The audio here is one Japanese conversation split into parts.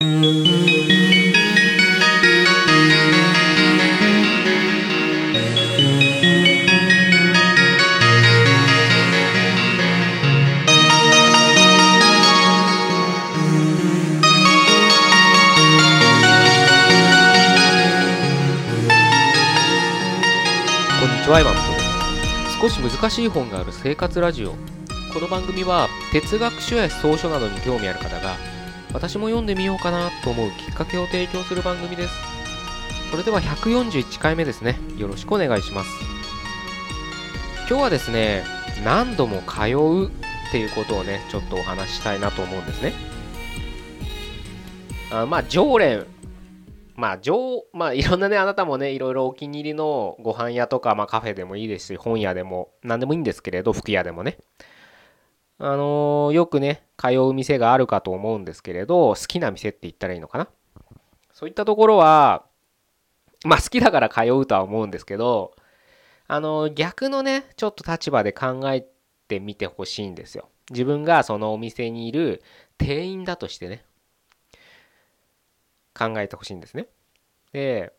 こんにちは、今本です。少し難しい本がある生活ラジオ。この番組は哲学書や草書などに興味ある方が私も読んでみようかなと思うきっかけを提供する番組です。それでは141回目ですね。よろしくお願いします。今日はですね、何度も通うっていうことをね、ちょっとお話ししたいなと思うんですね。あまあ、常連まあ、上、まあ、いろんなね、あなたもね、いろいろお気に入りのご飯屋とか、まあ、カフェでもいいですし、本屋でも、何でもいいんですけれど、服屋でもね。あのーよくね、通う店があるかと思うんですけれど、好きな店って言ったらいいのかな？そういったところは、まあ、好きだから通うとは思うんですけど、あのー逆のね、ちょっと立場で考えてみてほしいんですよ。自分がそのお店にいる店員だとしてね、考えてほしいんですね。で、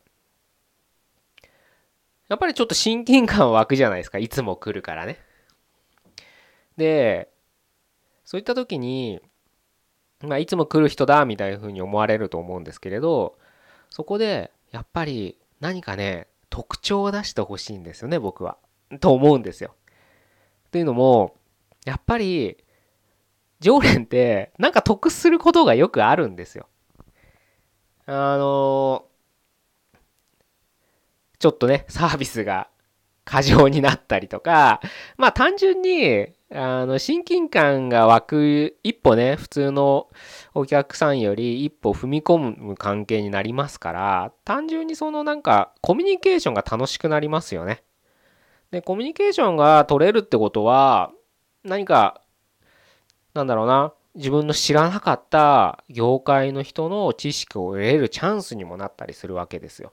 やっぱりちょっと親近感湧くじゃないですか。いつも来るからね。で、そういった時に、まあ、いつも来る人だみたいな風に思われると思うんですけれど、そこで、やっぱり何かね、特徴を出してほしいんですよね、僕は。と思うんですよ。というのも、やっぱり、常連って、なんか得することがよくあるんですよ。あのちょっとね、サービスが過剰になったりとか、まあ単純に、あの、親近感が湧く、一歩ね、普通のお客さんより一歩踏み込む関係になりますから、単純にそのなんか、コミュニケーションが楽しくなりますよね。で、コミュニケーションが取れるってことは、何か、なんだろうな、自分の知らなかった業界の人の知識を得るチャンスにもなったりするわけですよ。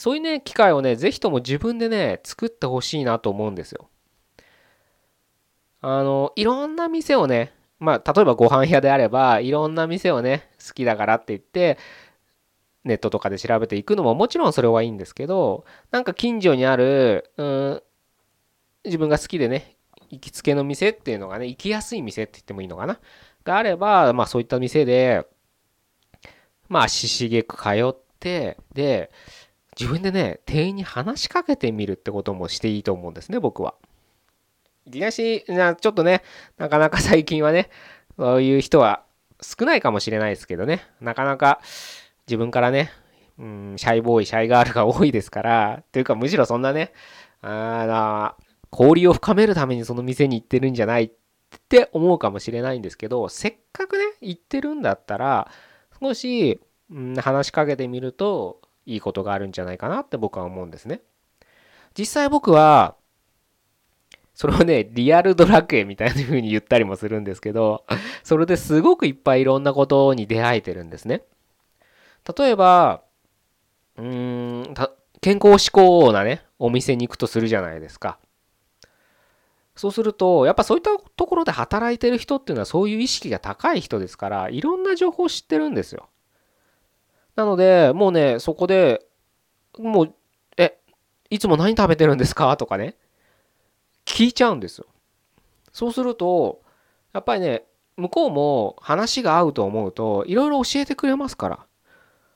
そういうね、機会をね、ぜひとも自分でね、作ってほしいなと思うんですよ。あの、いろんな店をね、まあ、例えばご飯屋であれば、いろんな店をね、好きだからって言って、ネットとかで調べていくのももちろんそれはいいんですけど、なんか近所にある、うん、自分が好きでね、行きつけの店っていうのがね、行きやすい店って言ってもいいのかな？があれば、まあそういった店で、まあ足しげく通って、で、自分でね、店員に話しかけてみるってこともしていいと思うんですね、僕は。いきなし、ちょっとね、なかなか 最近はね、そういう人は少ないかもしれないですけどね、なかなか自分からね、うん、シャイボーイ、シャイガールが多いですから、というかむしろそんなね、あーな交流を深めるためにその店に行ってるんじゃないって思うかもしれないんですけど、せっかくね、行ってるんだったら、少し、うん、話しかけてみるといいことがあるんじゃないかなって僕は思うんですね。実際僕は、それをね、リアルドラクエみたいな風に言ったりもするんですけど、それですごくいっぱいいろんなことに出会えてるんですね。例えば、うーん、健康志向なね、お店に行くとするじゃないですか。そうすると、やっぱそういったところで働いてる人っていうのはそういう意識が高い人ですから、いろんな情報を知ってるんですよ。なので、もうね、そこで、もう、え、いつも何食べてるんですか？とかね、聞いちゃうんですよ。そうすると、やっぱりね、向こうも話が合うと思うと、いろいろ教えてくれますから。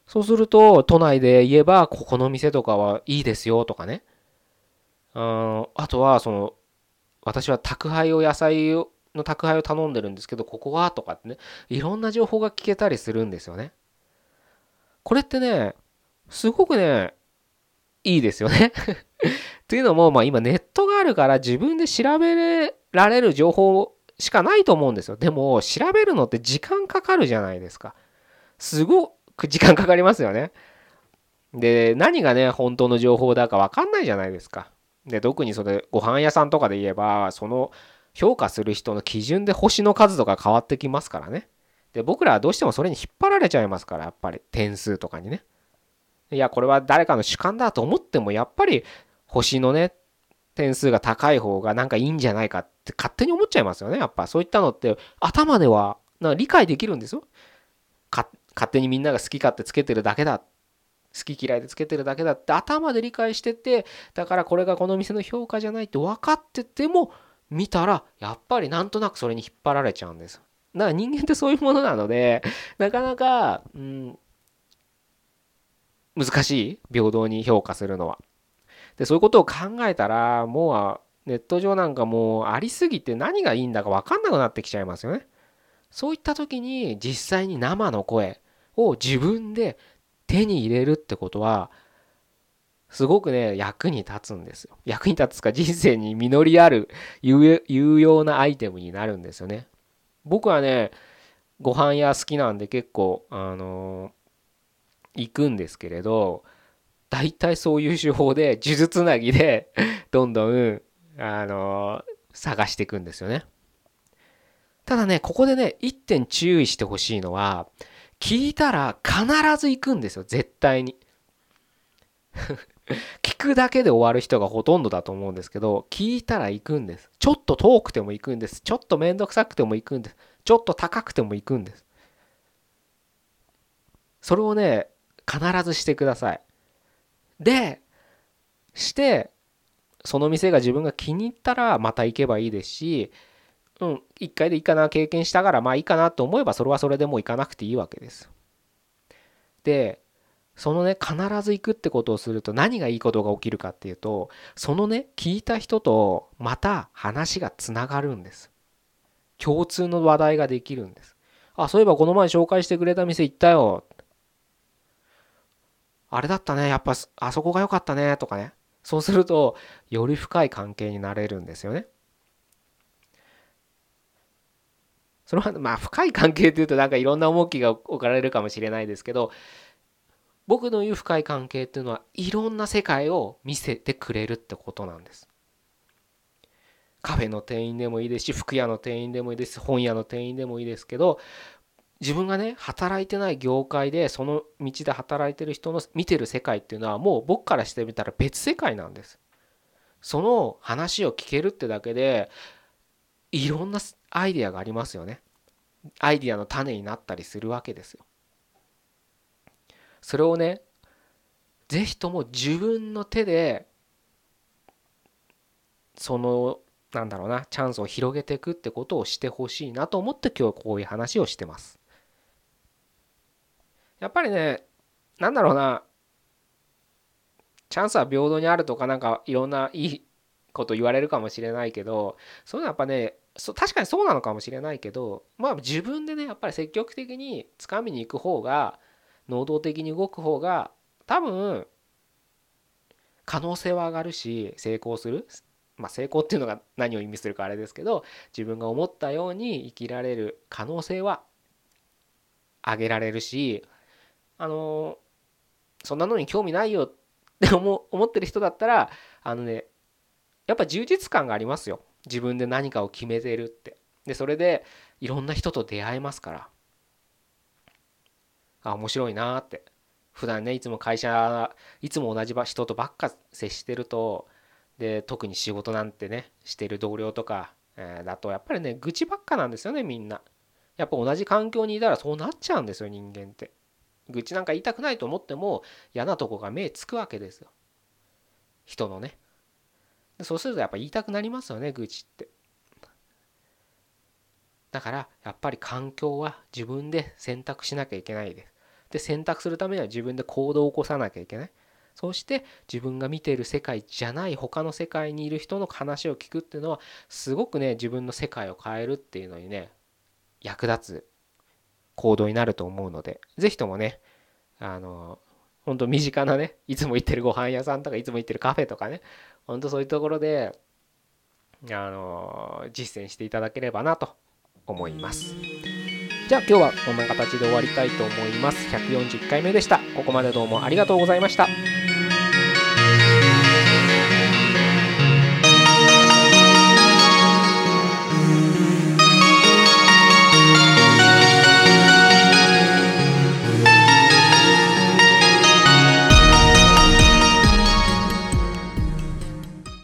そうすると、都内で言えば、ここの店とかはいいですよとかね。うんあとは、その、私は宅配を野菜の宅配を頼んでるんですけど、ここは？とかってね、いろんな情報が聞けたりするんですよね。これってね、すごくね、いいですよね。っていうのも、まあ今ネットがあるから自分で調べられる情報しかないと思うんですよ。でも、調べるのって時間かかるじゃないですか。すごく時間かかりますよね。で、何がね、本当の情報だかわかんないじゃないですか。で、特にそれ、ご飯屋さんとかで言えば、その評価する人の基準で星の数とか変わってきますからね。で、僕らはどうしてもそれに引っ張られちゃいますから、やっぱり点数とかにね。いや、これは誰かの主観だと思っても、やっぱり星のね、点数が高い方がなんかいいんじゃないかって勝手に思っちゃいますよね。やっぱそういったのって頭ではな理解できるんですよ勝手にみんなが好き勝手つけてるだけだ好き嫌いでつけてるだけだって頭で理解しててだからこれがこの店の評価じゃないって分かってても見たらやっぱりなんとなくそれに引っ張られちゃうんですだか人間ってそういうものなので なかなか、うん、難しい平等に評価するのは。でそういうことを考えたらもうネット上なんかもうありすぎて何がいいんだか分かんなくなってきちゃいますよね。そういった時に実際に生の声を自分で手に入れるってことはすごくね役に立つんですよ。役に立つか人生に実りある有用なアイテムになるんですよね。僕はねご飯屋好きなんで結構あの、行くんですけれど大体そういう手法で数珠つなぎでどんどんあの、探していくんですよね。ただねここでね一点注意してほしいのは聞いたら必ず行くんですよ絶対に。聞くだけで終わる人がほとんどだと思うんですけど、聞いたら行くんです。ちょっと遠くても行くんです。ちょっとめんどくさくても行くんです。ちょっと高くても行くんです。それをね、必ずしてください。で、して、その店が自分が気に入ったらまた行けばいいですし、うん、一回でいいかな、経験したからまあいいかなと思えばそれはそれでもう行かなくていいわけです。で、そのね必ず行くってことをすると何がいいことが起きるかっていうとそのね聞いた人とまた話がつながるんです。共通の話題ができるんです。あそういえばこの前紹介してくれた店行ったよ。あれだったね。やっぱあそこが良かったね。とかね。そうするとより深い関係になれるんですよね。それはまあ深い関係っていうとなんかいろんな重きが置かれるかもしれないですけど僕の言う深い関係っていうのはいろんな世界を見せてくれるってことなんです。カフェの店員でもいいですし服屋の店員でもいいです本屋の店員でもいいですけど自分がね働いてない業界でその道で働いてる人の見てる世界っていうのはもう僕からしてみたら別世界なんです。その話を聞けるってだけでいろんなアイデアがありますよね。アイデアの種になったりするわけですよ。それをね是非とも自分の手でそのなんだろうなチャンスを広げていくってことをしてほしいなと思って今日こういう話をしてます。やっぱりねなんだろうなチャンスは平等にあるとかなんかいろんないいこと言われるかもしれないけどそういうのはやっぱね確かにそうなのかもしれないけどまあ自分でねやっぱり積極的に掴みに行く方が能動的に動く方が多分可能性は上がるし成功する。まあ成功っていうのが何を意味するかあれですけど自分が思ったように生きられる可能性は上げられるしあのそんなのに興味ないよって思思ってる人だったらあのねやっぱ充実感がありますよ。自分で何かを決めてるって。でそれでいろんな人と出会えますから。あ面白いなって。普段ねいつも会社いつも同じ人とばっか接してるとで特に仕事なんてねしてる同僚とか、えー、だとやっぱりね愚痴ばっかなんですよねみんな。やっぱ同じ環境にいたらそうなっちゃうんですよ人間って。愚痴なんか言いたくないと思っても嫌なとこが目つくわけですよ。人のね。そうするとやっぱ言いたくなりますよね愚痴って。だからやっぱり環境は自分で選択しなきゃいけないで。すで選択するためには自分で行動を起こさなきゃいけないそして自分が見ている世界じゃない他の世界にいる人の話を聞くっていうのはすごくね自分の世界を変えるっていうのにね役立つ行動になると思うので是非ともねあの本当身近なねいつも行ってるご飯屋さんとかいつも行ってるカフェとかね本当そういうところであの実践していただければなと思います。じゃあ今日はこんな形で終わりたいと思います。141回目でした。ここまでどうもありがとうございました。